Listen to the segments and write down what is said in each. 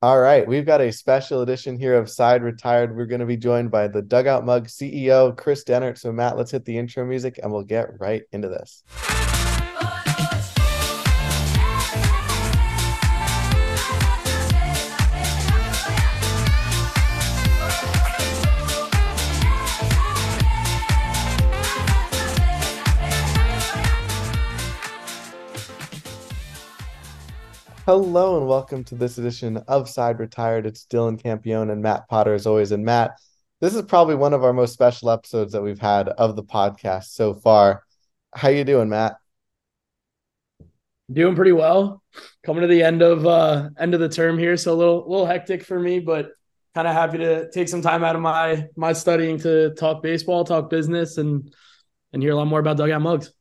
All right, we've got a special edition here of Side Retired. We're going to be joined by the Dugout Mug CEO, Kris Dehnert. So, Matt, let's hit the intro music and we'll get right into this. Hello and welcome to this edition of Side Retired. It's Dylan Campione and Matt Potter as always. And Matt, this is probably one of our most special episodes that we've had of the podcast so far. How you doing, Matt? Doing pretty well. Coming to the end of uh end of the term here, so a little little hectic for me, but kind of happy to take some time out of my my studying to talk baseball, talk business, and and hear a lot more about dugout mugs.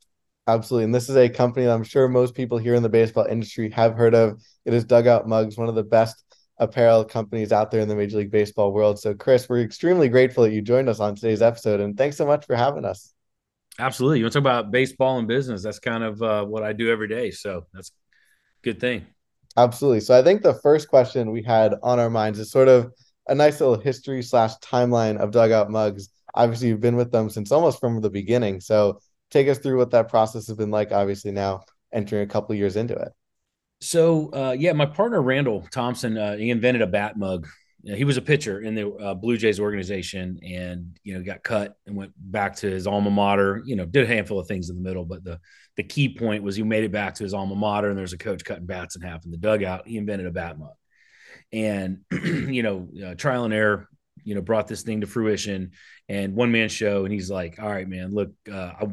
Absolutely. And this is a company that I'm sure most people here in the baseball industry have heard of. It is Dugout Mugs, one of the best apparel companies out there in the Major League Baseball world. So, Kris, we're extremely grateful that you joined us on today's episode. And thanks so much for having us. Absolutely. You want to talk about baseball and business? That's kind of uh, what I do every day. So, that's a good thing. Absolutely. So, I think the first question we had on our minds is sort of a nice little history slash timeline of Dugout Mugs. Obviously, you've been with them since almost from the beginning. So, take us through what that process has been like obviously now entering a couple years into it. So uh, yeah my partner randall thompson uh, he invented a bat mug. He was a pitcher in the uh, blue jays organization and you know got cut and went back to his alma mater you know did a handful of things in the middle but the the key point was he made it back to his alma mater and there's a coach cutting bats in half in the dugout. He invented a bat mug. And you know uh, trial and error you know brought this thing to fruition and one man show and he's like all right man look uh, I,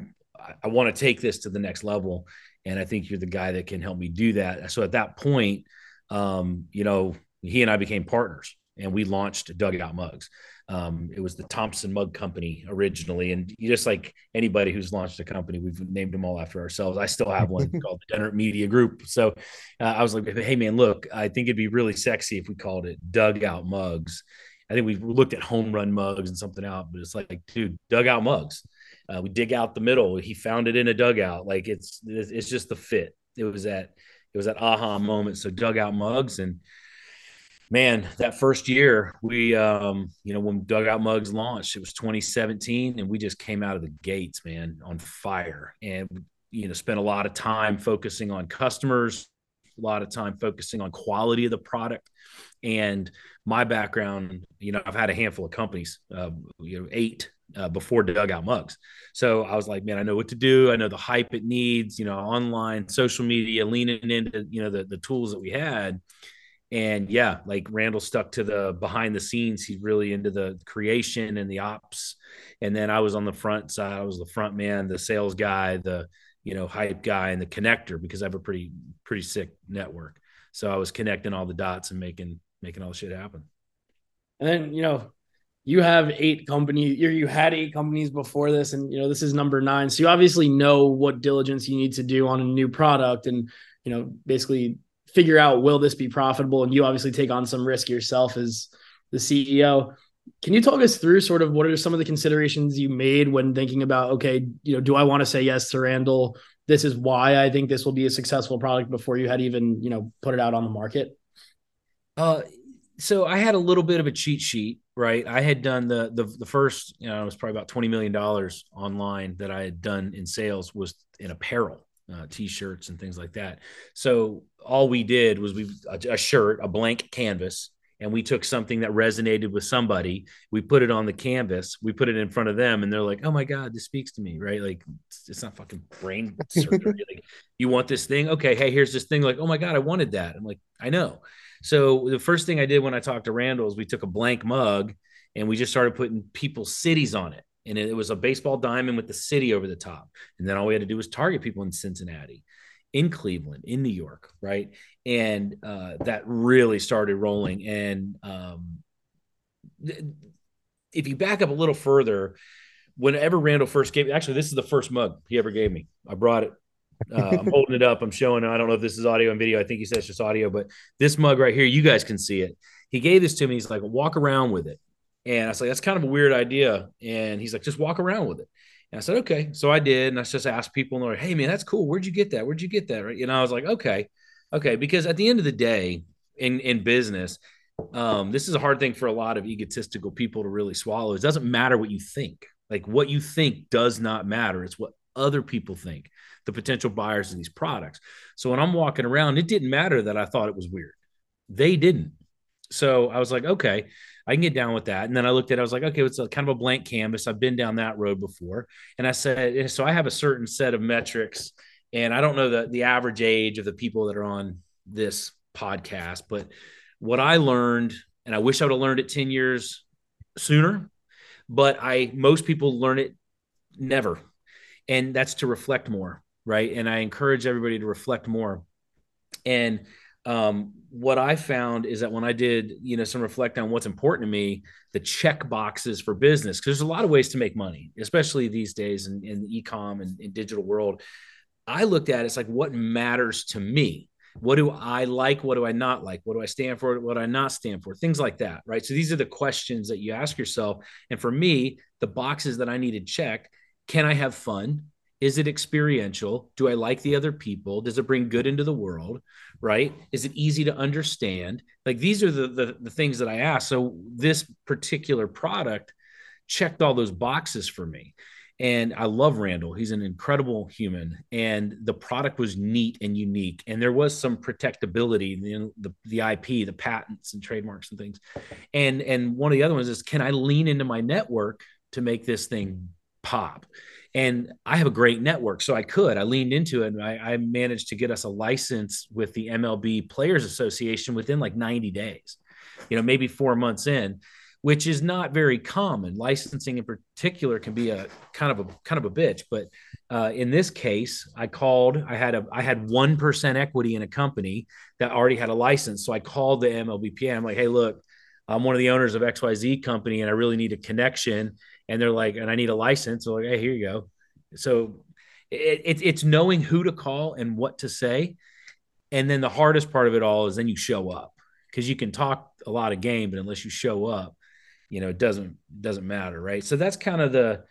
I want to take this to the next level. And I think you're the guy that can help me do that. So at that point, um, you know, he and I became partners and we launched Dugout Mugs. Um, it was the Thompson Mug Company originally. And just like anybody who's launched a company, we've named them all after ourselves. I still have one called the Dehnert Media Group. So uh, I was like, hey, man, look, I think it'd be really sexy if we called it Dugout Mugs. I think we looked at home run mugs and something out, but it's like, dude, dugout mugs. Uh, we dig out the middle. He found it in a dugout. Like it's it's just the fit. It was that it was that aha moment. So dugout mugs and man, that first year we um you know when dugout mugs launched, it was 2017, and we just came out of the gates, man, on fire, and you know spent a lot of time focusing on customers, a lot of time focusing on quality of the product, and my background, you know, I've had a handful of companies, uh, you know, eight uh, before dugout mugs. So I was like, man, I know what to do. I know the hype it needs, you know, online, social media, leaning into, you know, the, the tools that we had. And yeah, like Randall stuck to the behind the scenes. He's really into the creation and the ops. And then I was on the front side. I was the front man, the sales guy, the, you know, hype guy and the connector because I have a pretty, pretty sick network. So I was connecting all the dots and making, making all the shit happen. And then, you know, you have eight companies you you had eight companies before this and you know this is number nine. So you obviously know what diligence you need to do on a new product and you know basically figure out will this be profitable? And you obviously take on some risk yourself as the ceo can you talk us through sort of what are some of the considerations you made when thinking about okay you know do i want to say yes to randall? This is why i think this will be a successful product before you had even you know put it out on the market uh so I had a little bit of a cheat sheet, right? I had done the the the first, you know, it was probably about twenty million dollars online that I had done in sales was in apparel, uh, t-shirts and things like that. So all we did was we a, a shirt, a blank canvas, and we took something that resonated with somebody. We put it on the canvas. We put it in front of them, and they're like, "Oh my god, this speaks to me!" Right? Like it's, it's not fucking brain surgery. like you want this thing? Okay, hey, here's this thing. Like, oh my god, I wanted that. I'm like, I know. So the first thing I did when I talked to Randall is we took a blank mug and we just started putting people's cities on it. And it was a baseball diamond with the city over the top. And then all we had to do was target people in Cincinnati, in Cleveland, in New York, right? And uh, that really started rolling. And um, th- if you back up a little further, whenever Randall first gave, actually, this is the first mug he ever gave me. I brought it uh, I'm holding it up. I'm showing. I don't know if this is audio and video. I think he says just audio, but this mug right here, you guys can see it. He gave this to me. He's like, walk around with it. And I was like, that's kind of a weird idea. And he's like, just walk around with it. And I said, okay. So I did. And I just asked people, and they're like, hey, man, that's cool. Where'd you get that? Where'd you get that? Right. Know, I was like, okay. Okay. Because at the end of the day, in in business um, this is a hard thing for a lot of egotistical people to really swallow. It doesn't matter what you think. Like what you think does not matter. It's what other people think, the potential buyers of these products. So when I'm walking around, it didn't matter that I thought it was weird. They didn't. So I was like, okay, I can get down with that. And then I looked at it, I was like, okay, it's a kind of a blank canvas. I've been down that road before. And I said, eh, so I have a certain set of metrics. And I don't know the, the average age of the people that are on this podcast, but what I learned, and I wish I would have learned it 10 years sooner, but I most people learn it never. And that's to reflect more, right? And I encourage everybody to reflect more. And um, what I found is that when I did, you know, some reflect on what's important to me, the check boxes for business, because there's a lot of ways to make money, especially these days in, in the e-com and in digital world. I looked at it, it's like what matters to me what do I like? What do I not like? What do I stand for? What do I not stand for? Things like that, right? So these are the questions that you ask yourself. And for me, the boxes that I need to check can I have fun? Is it experiential? Do I like the other people? Does it bring good into the world? Right? Is it easy to understand? Like these are the, the, the things that I ask. So this particular product checked all those boxes for me. And I love Randall. He's an incredible human, and the product was neat and unique. And there was some protectability, the, the the IP, the patents and trademarks and things. And and one of the other ones is, can I lean into my network to make this thing pop? And I have a great network, so I could. I leaned into it, and I, I managed to get us a license with the MLB Players Association within like 90 days. You know, maybe four months in which is not very common. Licensing in particular can be a kind of a kind of a bitch, but uh, in this case, I called. I had a I had one percent equity in a company that already had a license, so I called the MLBPA. I'm like, hey, look, I'm one of the owners of XYZ company, and I really need a connection. And they're like, and I need a license. So like, hey, here you go. So it, it, it's knowing who to call and what to say. And then the hardest part of it all is then you show up because you can talk a lot of game, but unless you show up, you know, it doesn't doesn't matter, right? So that's kind of the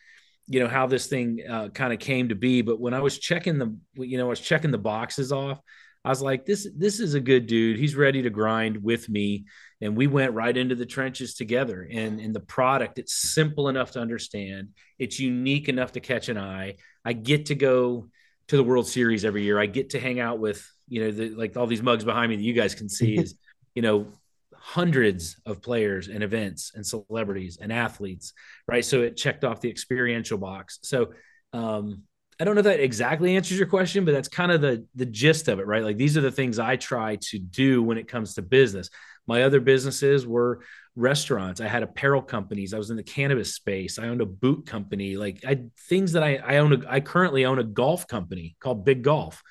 you know how this thing uh, kind of came to be. But when I was checking the you know I was checking the boxes off, I was like, this this is a good dude. He's ready to grind with me, and we went right into the trenches together. And and the product, it's simple enough to understand. It's unique enough to catch an eye. I get to go to the World Series every year. I get to hang out with you know the, like all these mugs behind me that you guys can see is you know hundreds of players and events and celebrities and athletes, right? So it checked off the experiential box. So um, I don't know if that exactly answers your question, but that's kind of the the gist of it, right? Like these are the things I try to do when it comes to business. My other businesses were restaurants. I had apparel companies. I was in the cannabis space. I owned a boot company. Like I things that I I own. A, I currently own a golf company called Big Golf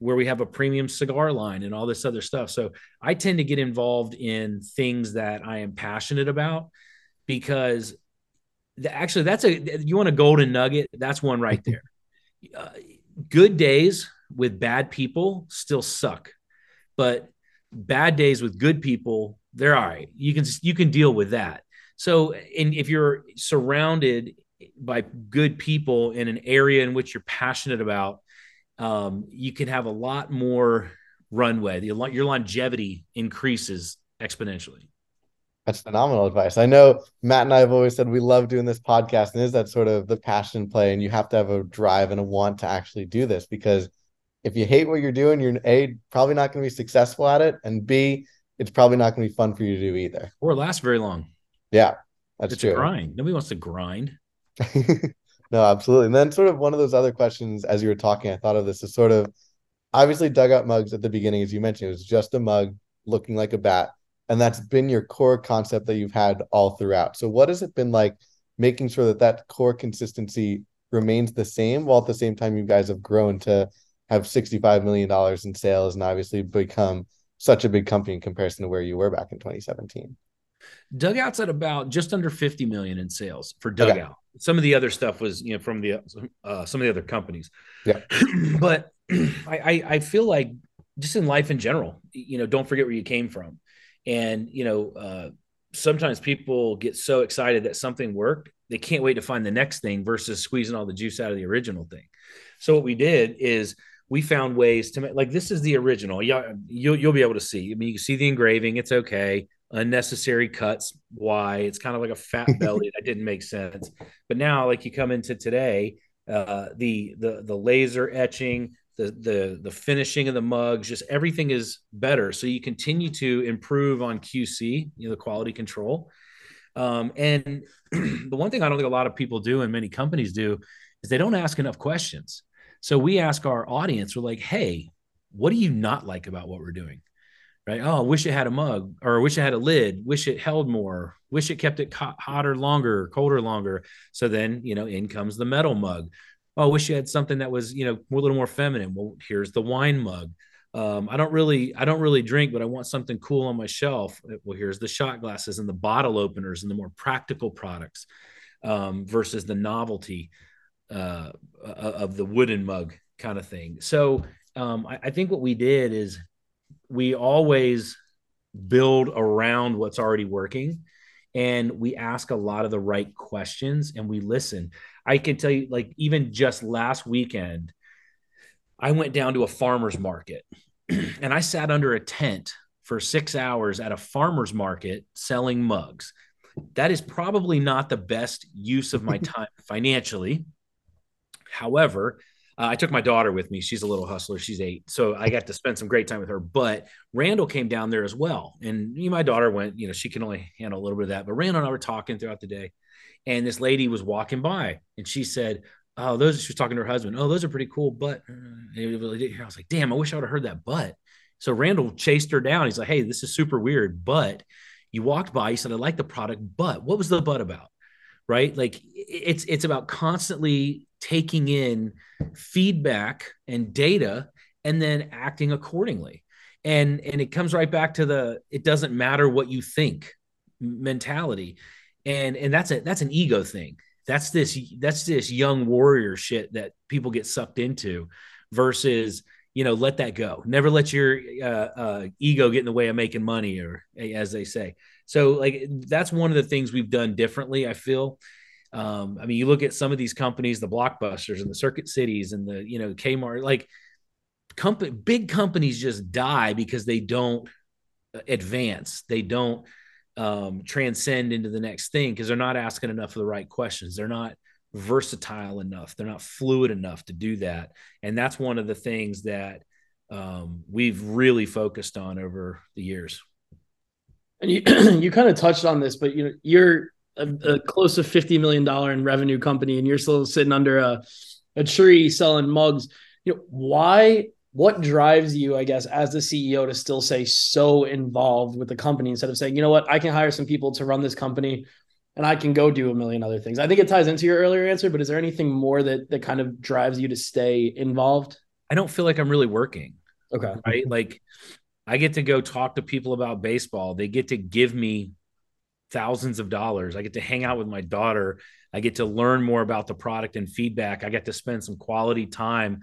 where we have a premium cigar line and all this other stuff. So I tend to get involved in things that I am passionate about because the, actually that's a you want a golden nugget that's one right there uh, good days with bad people still suck but bad days with good people they're all right you can you can deal with that so and if you're surrounded by good people in an area in which you're passionate about um, you can have a lot more runway. The, your longevity increases exponentially. That's phenomenal advice. I know Matt and I have always said we love doing this podcast, and is that sort of the passion play, and you have to have a drive and a want to actually do this because if you hate what you're doing, you're a probably not going to be successful at it, and b it's probably not going to be fun for you to do either, or last very long. Yeah, that's it's true. A grind. Nobody wants to grind. No, absolutely. And then sort of one of those other questions as you were talking, I thought of this is sort of obviously dugout mugs at the beginning, as you mentioned, it was just a mug looking like a bat. And that's been your core concept that you've had all throughout. So what has it been like making sure that that core consistency remains the same while at the same time you guys have grown to have $65 million in sales and obviously become such a big company in comparison to where you were back in 2017? Dugout's at about just under 50 million in sales for Dugout. Okay. Some of the other stuff was, you know, from the uh, some of the other companies. Yeah. but I, I I feel like just in life in general, you know, don't forget where you came from. And, you know, uh, sometimes people get so excited that something worked, they can't wait to find the next thing versus squeezing all the juice out of the original thing. So what we did is we found ways to make like this is the original. Yeah, you'll you'll be able to see. I mean, you can see the engraving. It's okay. Unnecessary cuts. Why? It's kind of like a fat belly that didn't make sense. But now, like you come into today, uh, the the the laser etching, the the the finishing of the mugs, just everything is better. So you continue to improve on QC, you know, the quality control. Um, and the one thing I don't think a lot of people do, and many companies do, is they don't ask enough questions. So we ask our audience, we're like, hey, what do you not like about what we're doing? Right? Oh, I wish it had a mug, or wish it had a lid, wish it held more, wish it kept it hotter longer, colder longer. So then, you know, in comes the metal mug. Oh, I wish you had something that was, you know, a little more feminine. Well, here's the wine mug. Um, I don't really, I don't really drink, but I want something cool on my shelf. Well, here's the shot glasses and the bottle openers and the more practical products um, versus the novelty uh, of the wooden mug kind of thing. So um, I, I think what we did is we always build around what's already working and we ask a lot of the right questions and we listen. I can tell you, like, even just last weekend, I went down to a farmer's market and I sat under a tent for six hours at a farmer's market selling mugs. That is probably not the best use of my time financially. However, uh, I took my daughter with me. She's a little hustler. She's eight. So I got to spend some great time with her. But Randall came down there as well. And me, my daughter went, you know, she can only handle a little bit of that. But Randall and I were talking throughout the day. And this lady was walking by and she said, Oh, those, she was talking to her husband. Oh, those are pretty cool. But I was like, damn, I wish I would have heard that. But so Randall chased her down. He's like, Hey, this is super weird. But you walked by, you said, I like the product. But what was the but about? Right. Like it's, it's about constantly taking in feedback and data and then acting accordingly and and it comes right back to the it doesn't matter what you think mentality and and that's a that's an ego thing. That's this that's this young warrior shit that people get sucked into versus you know let that go. Never let your uh, uh, ego get in the way of making money or as they say. So like that's one of the things we've done differently i feel. Um, I mean, you look at some of these companies, the blockbusters and the circuit cities and the, you know, Kmart, like company, big companies just die because they don't advance. They don't um, transcend into the next thing because they're not asking enough of the right questions. They're not versatile enough. They're not fluid enough to do that. And that's one of the things that um, we've really focused on over the years. And you, you kind of touched on this, but you know, you're a, a close to fifty million dollar in revenue company, and you're still sitting under a a tree selling mugs. You know why? What drives you, I guess, as the CEO to still say so involved with the company instead of saying, you know what, I can hire some people to run this company and I can go do a million other things. I think it ties into your earlier answer, but is there anything more that that kind of drives you to stay involved? I don't feel like I'm really working. Okay. Right? Like I get to go talk to people about baseball. They get to give me thousands of dollars. I get to hang out with my daughter. I get to learn more about the product and feedback. I get to spend some quality time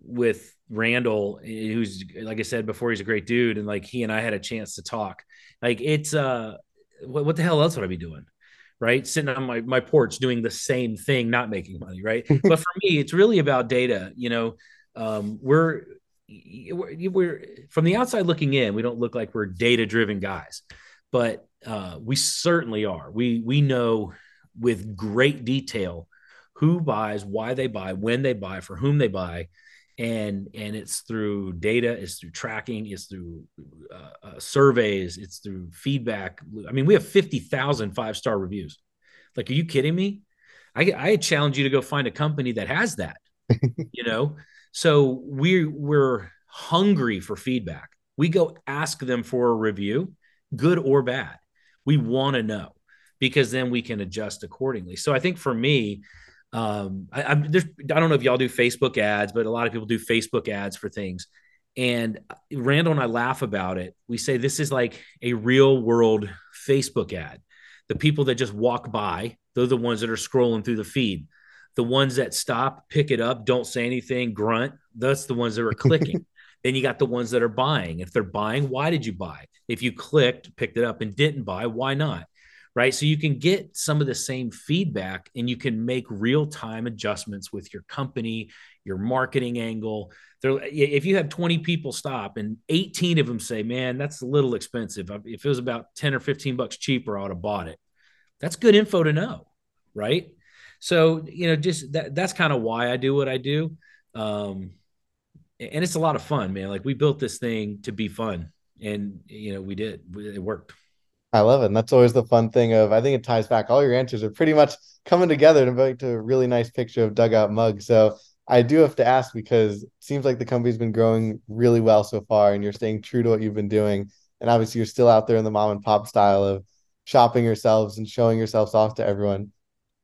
with Randall, who's like I said before, he's a great dude, and like he and I had a chance to talk. Like it's uh, what, what the hell else would I be doing? Right, sitting on my my porch doing the same thing, not making money. Right, but for me, it's really about data. You know, um, we're we're, we're from the outside looking in, we don't look like we're data driven guys, but uh, we certainly are. We we know with great detail who buys, why they buy, when they buy, for whom they buy, and and it's through data, it's through tracking, it's through uh, uh, surveys, it's through feedback. I mean, we have 50,000 five star reviews. Like, are you kidding me? I I challenge you to go find a company that has that. you know, so we we're hungry for feedback. We go ask them for a review, good or bad we want to know because then we can adjust accordingly. So I think for me, um, I, I'm there's, I don't know if y'all do Facebook ads, but a lot of people do Facebook ads for things. And Randall and I laugh about it. We say this is like a real world Facebook ad. The people that just walk by, they're the ones that are scrolling through the feed. The ones that stop, pick it up, don't say anything, grunt, that's the ones that are clicking. Then you got the ones that are buying. If they're buying, why did you buy? If you clicked, picked it up, and didn't buy, why not? Right. So you can get some of the same feedback and you can make real time adjustments with your company, your marketing angle. If you have 20 people stop and 18 of them say, "Man, that's a little expensive. If it was about 10 or 15 bucks cheaper, I would have bought it." That's good info to know, right? So you know, just that that's kind of why I do what I do. Um, and it's a lot of fun, man. Like we built this thing to be fun, and you know, we did. It worked. I love it. And that's always the fun thing of I think it ties back. All your answers are pretty much coming together to make a really nice picture of dugout mug. So I do have to ask because it seems like the company's been growing really well so far and you're staying true to what you've been doing. And obviously you're still out there in the mom and pop style of shopping yourselves and showing yourselves off to everyone.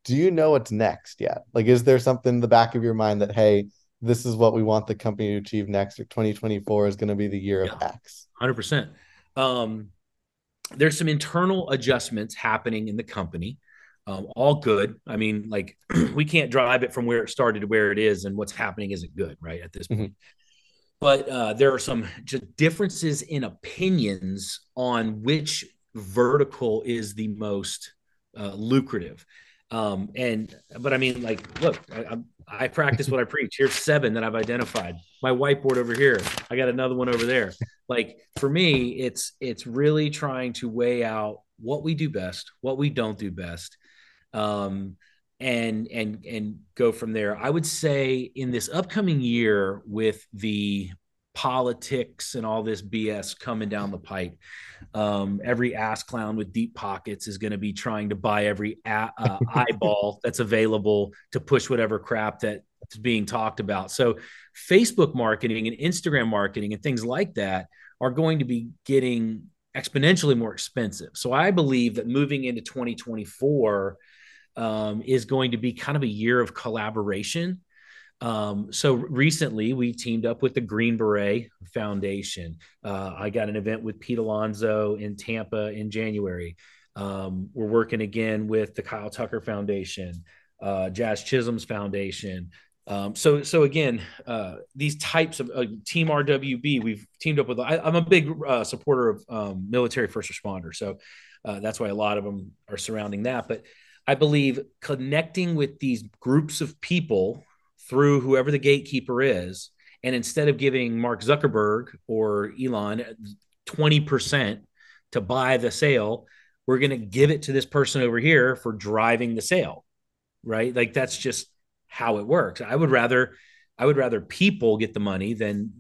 Do you know what's next yet? Like, is there something in the back of your mind that, hey, this is what we want the company to achieve next, or 2024 is going to be the year yeah, of X? 100%. Um, there's some internal adjustments happening in the company. Um, all good. I mean, like we can't drive it from where it started to where it is, and what's happening isn't good, right? At this mm-hmm. point. But uh, there are some just differences in opinions on which vertical is the most uh, lucrative. Um, and but I mean, like, look, I, I practice what I preach. Here's seven that I've identified. My whiteboard over here. I got another one over there. Like for me, it's it's really trying to weigh out what we do best, what we don't do best, um, and and and go from there. I would say in this upcoming year with the politics and all this BS coming down the pipe. Um, every ass clown with deep pockets is going to be trying to buy every a- uh, eyeball that's available to push whatever crap that's being talked about. So, Facebook marketing and Instagram marketing and things like that are going to be getting exponentially more expensive. So, I believe that moving into 2024 um, is going to be kind of a year of collaboration um, so recently we teamed up with the Green Beret Foundation. Uh, I got an event with Pete Alonso in Tampa in January. Um, we're working again with the Kyle Tucker Foundation, uh, Jazz Chisholm's Foundation. Um, so, so again, uh, these types of uh, Team RWB, we've teamed up with. I, am a big uh, supporter of um, military first responders, so uh, that's why a lot of them are surrounding that. But I believe connecting with these groups of people through whoever the gatekeeper is. And instead of giving Mark Zuckerberg or Elon 20% to buy the sale, we're going to give it to this person over here for driving the sale. Right. Like that's just how it works. I would rather. I would rather people get the money than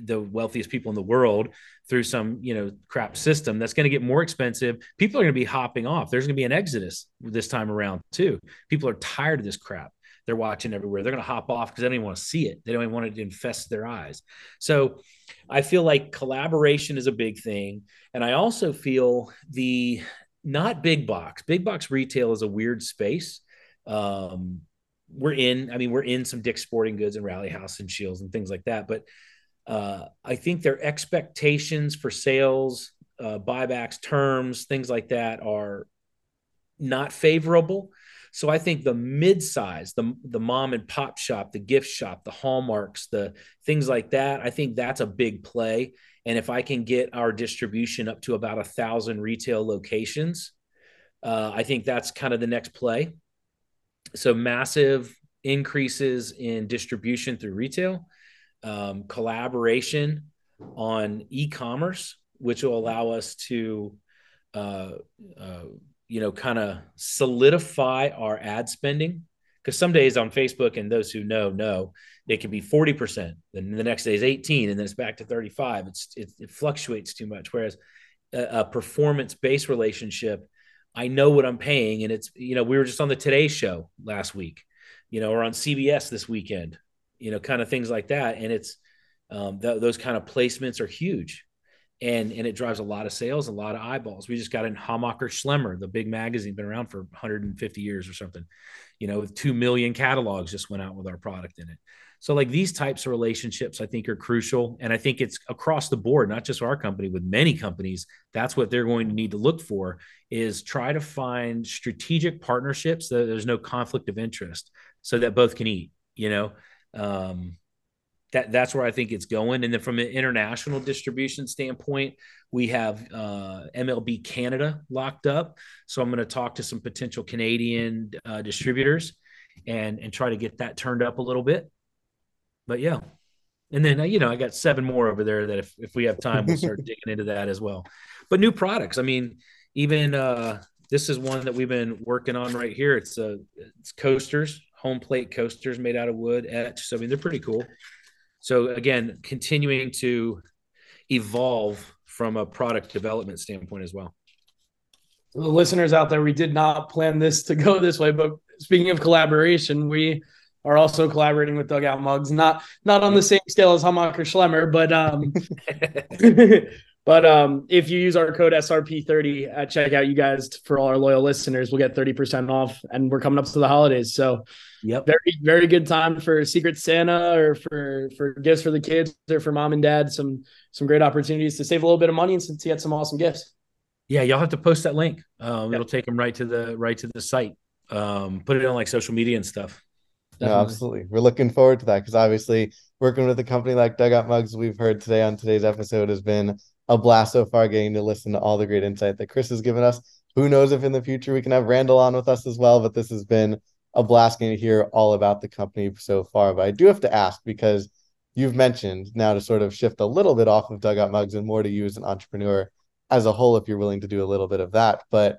the wealthiest people in the world through some, you know, crap system that's going to get more expensive. People are going to be hopping off. There's going to be an exodus this time around too. People are tired of this crap they're watching everywhere. They're going to hop off because they don't even want to see it. They don't even want it to infest their eyes. So I feel like collaboration is a big thing. And I also feel the not big box, big box retail is a weird space. Um, we're in, I mean, we're in some Dick's Sporting Goods and Rally House and Shields and things like that. But uh, I think their expectations for sales, uh, buybacks, terms, things like that are not favorable. So I think the mid-size, the the mom and pop shop, the gift shop, the hallmarks, the things like that, I think that's a big play. And if I can get our distribution up to about a thousand retail locations, uh, I think that's kind of the next play. So massive increases in distribution through retail, um, collaboration on e-commerce, which will allow us to uh, uh, you know, kind of solidify our ad spending. Because some days on Facebook, and those who know know, it can be forty percent. Then the next day is eighteen, and then it's back to thirty-five. It's it, it fluctuates too much. Whereas a, a performance-based relationship, I know what I'm paying, and it's you know we were just on the Today Show last week, you know, or on CBS this weekend, you know, kind of things like that, and it's um, th- those kind of placements are huge and and it drives a lot of sales, a lot of eyeballs. We just got in Hammacher Schlemmer, the big magazine, been around for 150 years or something. You know, with two million catalogs just went out with our product in it. So like these types of relationships, I think are crucial, and I think it's across the board, not just our company, with many companies. That's what they're going to need to look for is try to find strategic partnerships that there's no conflict of interest, so that both can eat. You know, um, that that's where I think it's going. And then from an international distribution standpoint, we have uh, MLB Canada locked up. So I'm going to talk to some potential Canadian uh, distributors and and try to get that turned up a little bit. but yeah. And then, uh, you know, I got seven more over there that if, if we have time, we'll start digging into that as well. But new products, I mean, even uh, this is one that we've been working on right here. It's a, uh, it's coasters, home plate coasters made out of wood etched. So, I mean, they're pretty cool. So again, continuing to evolve from a product development standpoint as well. the listeners out there, we did not plan this to go this way, but speaking of collaboration, we are also collaborating with Dugout Mugs, not not on the same scale as or Schlemmer, but um, but um, if you use our code SRP30 at checkout, you guys for all our loyal listeners we'll get 30% off, and we're coming up to the holidays, so Yep. Very very good time for Secret Santa or for for gifts for the kids or for mom and dad. Some some great opportunities to save a little bit of money and to get some awesome gifts. Yeah, y'all have to post that link. Um, yep. It'll take them right to the right to the site. Um, put it on like social media and stuff. No, absolutely. We're looking forward to that because obviously working with a company like Dugout Mugs, we've heard today on today's episode has been a blast so far getting to listen to all the great insight that Kris has given us. Who knows if in the future we can have Randall on with us as well, but this has been a blast getting to hear all about the company so far. But I do have to ask because you've mentioned now to sort of shift a little bit off of dugout mugs and more to you as an entrepreneur as a whole, if you're willing to do a little bit of that. But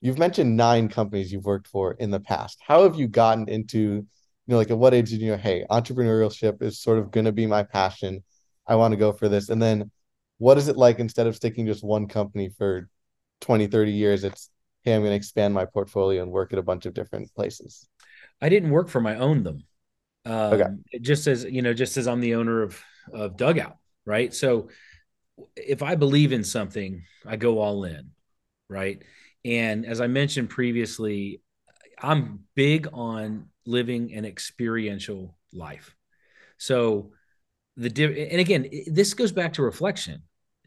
you've mentioned nine companies you've worked for in the past. How have you gotten into, you know, like at what age did you know, hey, entrepreneurship is sort of going to be my passion. I want to go for this. And then what is it like instead of sticking just one company for 20, 30 years? It's hey, I'm going to expand my portfolio and work at a bunch of different places? I didn't work for my own them. Um, okay. Just as you know, just as I'm the owner of of Dugout, right? So if I believe in something, I go all in, right? And as I mentioned previously, I'm big on living an experiential life. So the and again, this goes back to reflection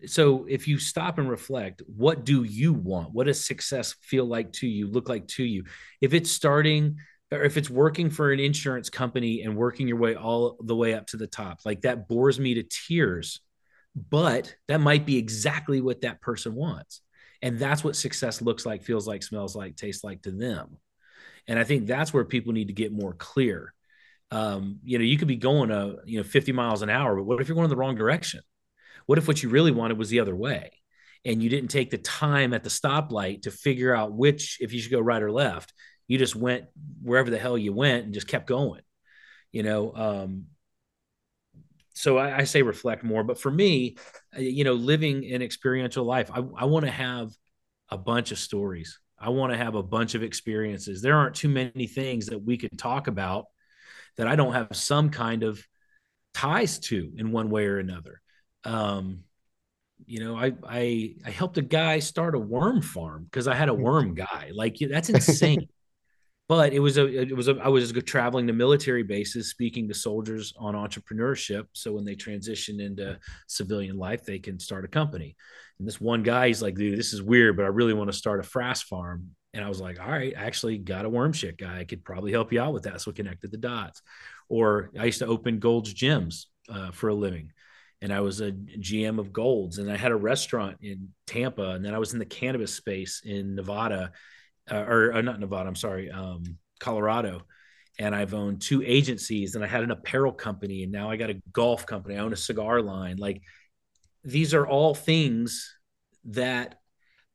so if you stop and reflect what do you want? What does success feel like to you look like to you? If it's starting or if it's working for an insurance company and working your way all the way up to the top like that bores me to tears but that might be exactly what that person wants. And that's what success looks like feels like smells like tastes like to them. And i think that's where people need to get more clear. Um, you know you could be going a you know 50 miles an hour but what if you're going in the wrong direction what if what you really wanted was the other way? And you didn't take the time at the stoplight to figure out which, if you should go right or left. You just went wherever the hell you went and just kept going. You know, um, so I, I, say reflect more. But for me, uh, you know, living an experiential life, I, I want to have a bunch of stories. I want to have a bunch of experiences. There aren't too many things that we could talk about that I don't have some kind of ties to in one way or another um, you know, I I I helped a guy start a worm farm because I had a worm guy. Like that's insane. but it was a it was a I was traveling to military bases speaking to soldiers on entrepreneurship. So when they transition into civilian life, they can start a company. And this one guy, he's like, dude, this is weird, but I really want to start a frass farm. And I was like, all right, I actually got a worm shit guy. I could probably help you out with that. So connected the dots. Or I used to open Gold's gyms uh, for a living and I was a GM of Golds, and I had a restaurant in Tampa, and then I was in the cannabis space in Nevada, uh, or, or, not Nevada, I'm sorry, um, Colorado, and I've owned two agencies, and I had an apparel company, and now I got a golf company. I own a cigar line. Like these are all things that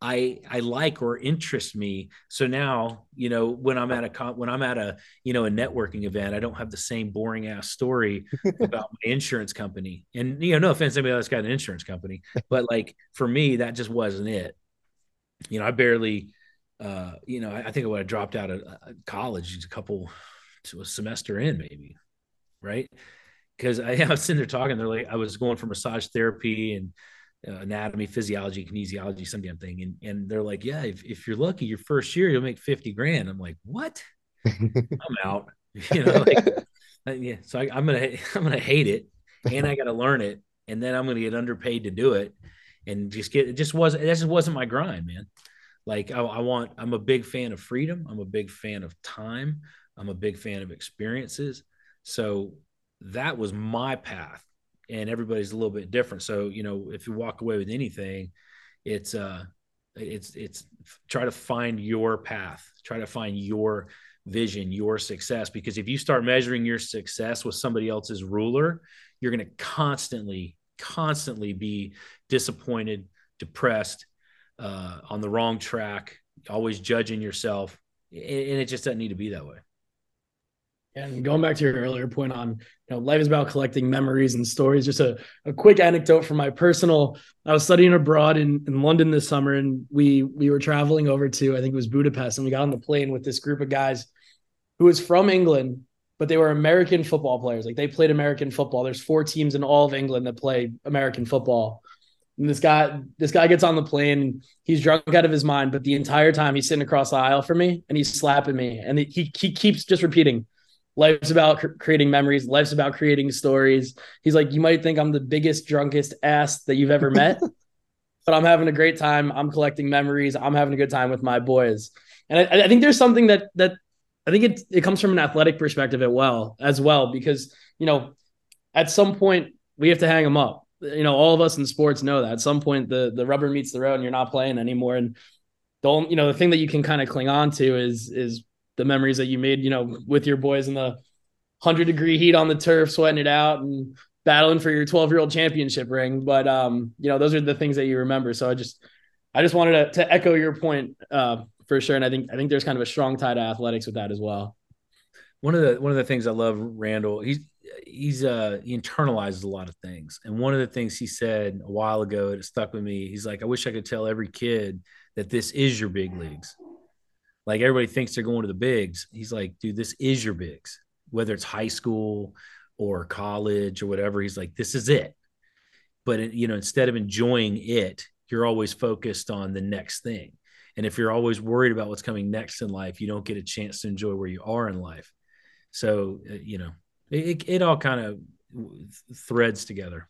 I I like or interest me. So now, you know, when I'm at a when I'm at a you know a networking event, I don't have the same boring ass story about my insurance company. And you know, no offense, anybody that's got an insurance company, but like for me, that just wasn't it. You know, I barely, uh, you know, I, I think I would have dropped out of uh, college a couple to a semester in, maybe, right? Because I, I was sitting there talking, they're like, I was going for massage therapy and uh, anatomy, physiology, kinesiology, some damn thing. And, and they're like, yeah, if, if you're lucky, your first year, you'll make 50 grand. I'm like, what? I'm out, you know, like, uh, yeah. So I, I'm going to, I'm to hate it and I got to learn it. And then I'm going to get underpaid to do it and just get, it just wasn't, it just wasn't my grind, man. Like I, I want, I'm a big fan of freedom. I'm a big fan of time. I'm a big fan of experiences. So that was my path and everybody's a little bit different. So, you know, if you walk away with anything, it's uh it's it's try to find your path, try to find your vision, your success. Because if you start measuring your success with somebody else's ruler, you're going to constantly, constantly be disappointed, depressed, uh, on the wrong track, always judging yourself. And it just doesn't need to be that way. And going back to your earlier point on, you know, life is about collecting memories and stories. Just a, a quick anecdote from my personal. I was studying abroad in, in London this summer, and we we were traveling over to I think it was Budapest, and we got on the plane with this group of guys who was from England, but they were American football players. Like they played American football. There's four teams in all of England that play American football. And this guy, this guy gets on the plane. He's drunk out of his mind, but the entire time he's sitting across the aisle from me, and he's slapping me, and he he keeps just repeating Life's about cr- creating memories. Life's about creating stories. He's like, you might think I'm the biggest, drunkest ass that you've ever met, but I'm having a great time. I'm collecting memories. I'm having a good time with my boys. And I, I think there's something that that I think it it comes from an athletic perspective as well as well because you know at some point we have to hang them up. You know, all of us in sports know that at some point the the rubber meets the road and you're not playing anymore. And the only, you know the thing that you can kind of cling on to is is the memories that you made, you know, with your boys in the hundred degree heat on the turf, sweating it out and battling for your 12 year old championship ring. But, um, you know, those are the things that you remember. So I just, I just wanted to, to echo your point, uh, for sure. And I think, I think there's kind of a strong tie to athletics with that as well. One of the, one of the things I love Randall, he's, he's, uh, he internalizes a lot of things. And one of the things he said a while ago, it stuck with me. He's like, I wish I could tell every kid that this is your big leagues like everybody thinks they're going to the bigs. He's like, dude, this is your bigs, whether it's high school or college or whatever. He's like, this is it. But it, you know, instead of enjoying it, you're always focused on the next thing. And if you're always worried about what's coming next in life, you don't get a chance to enjoy where you are in life. So, uh, you know, it, it all kind of threads together.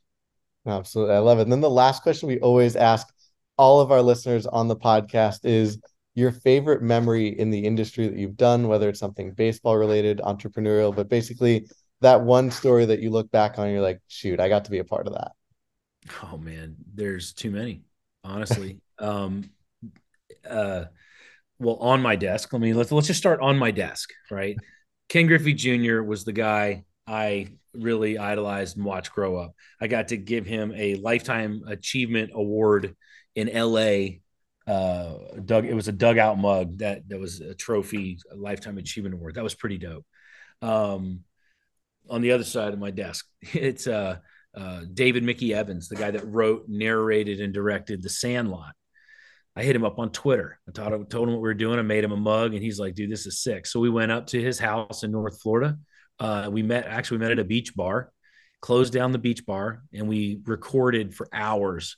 Absolutely. I love it. And then the last question we always ask all of our listeners on the podcast is your favorite memory in the industry that you've done, whether it's something baseball related, entrepreneurial, but basically that one story that you look back on, you're like, shoot, I got to be a part of that. Oh man, there's too many, honestly. um, uh, well, on my desk, let me let's let's just start on my desk, right? Ken Griffey Jr. was the guy I really idolized and watched grow up. I got to give him a lifetime achievement award in LA uh dug it was a dugout mug that that was a trophy a lifetime achievement award. That was pretty dope. Um on the other side of my desk it's uh uh david mickey evans the guy that wrote narrated and directed the sandlot. I hit him up on twitter. I told him, told him what we were doing. I made him a mug and he's like dude this is sick. So we went up to his house in north florida. Uh we met actually we met at a beach bar closed down the beach bar and we recorded for hours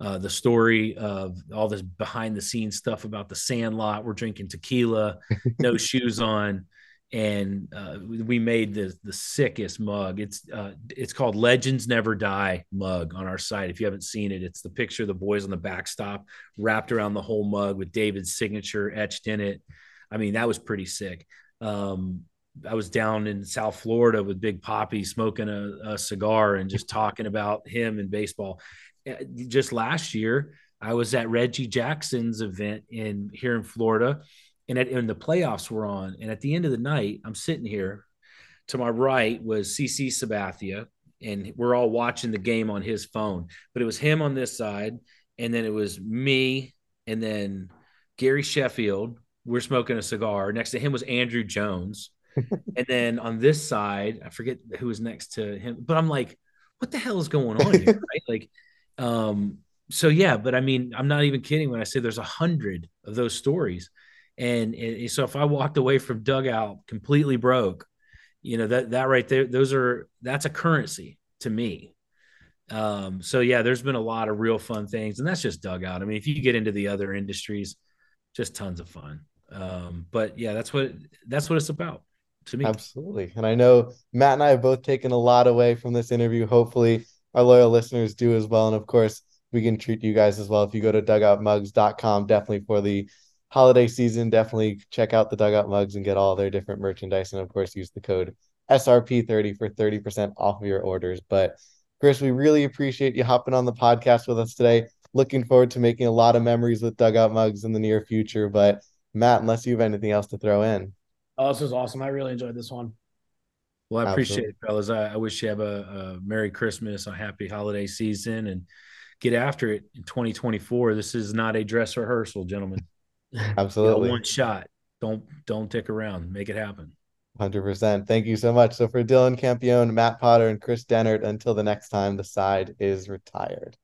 uh, the story of all this behind the scenes stuff about the sandlot. We're drinking tequila, no shoes on. And uh, we made the the sickest mug. It's uh, it's called Legends Never Die mug on our site. If you haven't seen it, it's the picture of the boys on the backstop wrapped around the whole mug with David's signature etched in it. I mean, that was pretty sick. Um, I was down in South Florida with Big Poppy smoking a, a, cigar and just talking about him and baseball. Uh, just last year, I was at Reggie Jackson's event in here in Florida, and, at, and the playoffs were on. And at the end of the night, I'm sitting here. To my right was CC Sabathia, and we're all watching the game on his phone. But it was him on this side, and then it was me, and then Gary Sheffield. We're smoking a cigar. Next to him was Andruw Jones. and then on this side, I forget who was next to him, but I'm like, what the hell is going on here? Right? Like um, so yeah, but I mean, I'm not even kidding when I say there's a hundred of those stories. And, and so if I walked away from dugout completely broke, you know, that, that right there, those are, that's a currency to me. Um, so yeah, there's been a lot of real fun things and that's just dugout. I mean, if you get into the other industries, just tons of fun. Um, but yeah, that's what, that's what it's about to me. Absolutely. And I know Matt and I have both taken a lot away from this interview. Hopefully our loyal listeners do as well. And of course, we can treat you guys as well. If you go to dugoutmugs.com, definitely for the holiday season, definitely check out the dugout mugs and get all their different merchandise. And of course, use the code SRP30 for 30% off of your orders. But Kris, we really appreciate you hopping on the podcast with us today. Looking forward to making a lot of memories with dugout mugs in the near future. But Matt, unless you have anything else to throw in. Oh, this was awesome. I really enjoyed this one. Well, I appreciate it, fellas. I, I, wish you have a, a Merry Christmas, a happy holiday season, and get after it in 2024. This is not a dress rehearsal, gentlemen. Absolutely. one shot. Don't don't tick around. Make it happen. 100%. Thank you so much. So for Dylan Campione, Matt Potter, and Kris Dehnert, until the next time, the side is retired.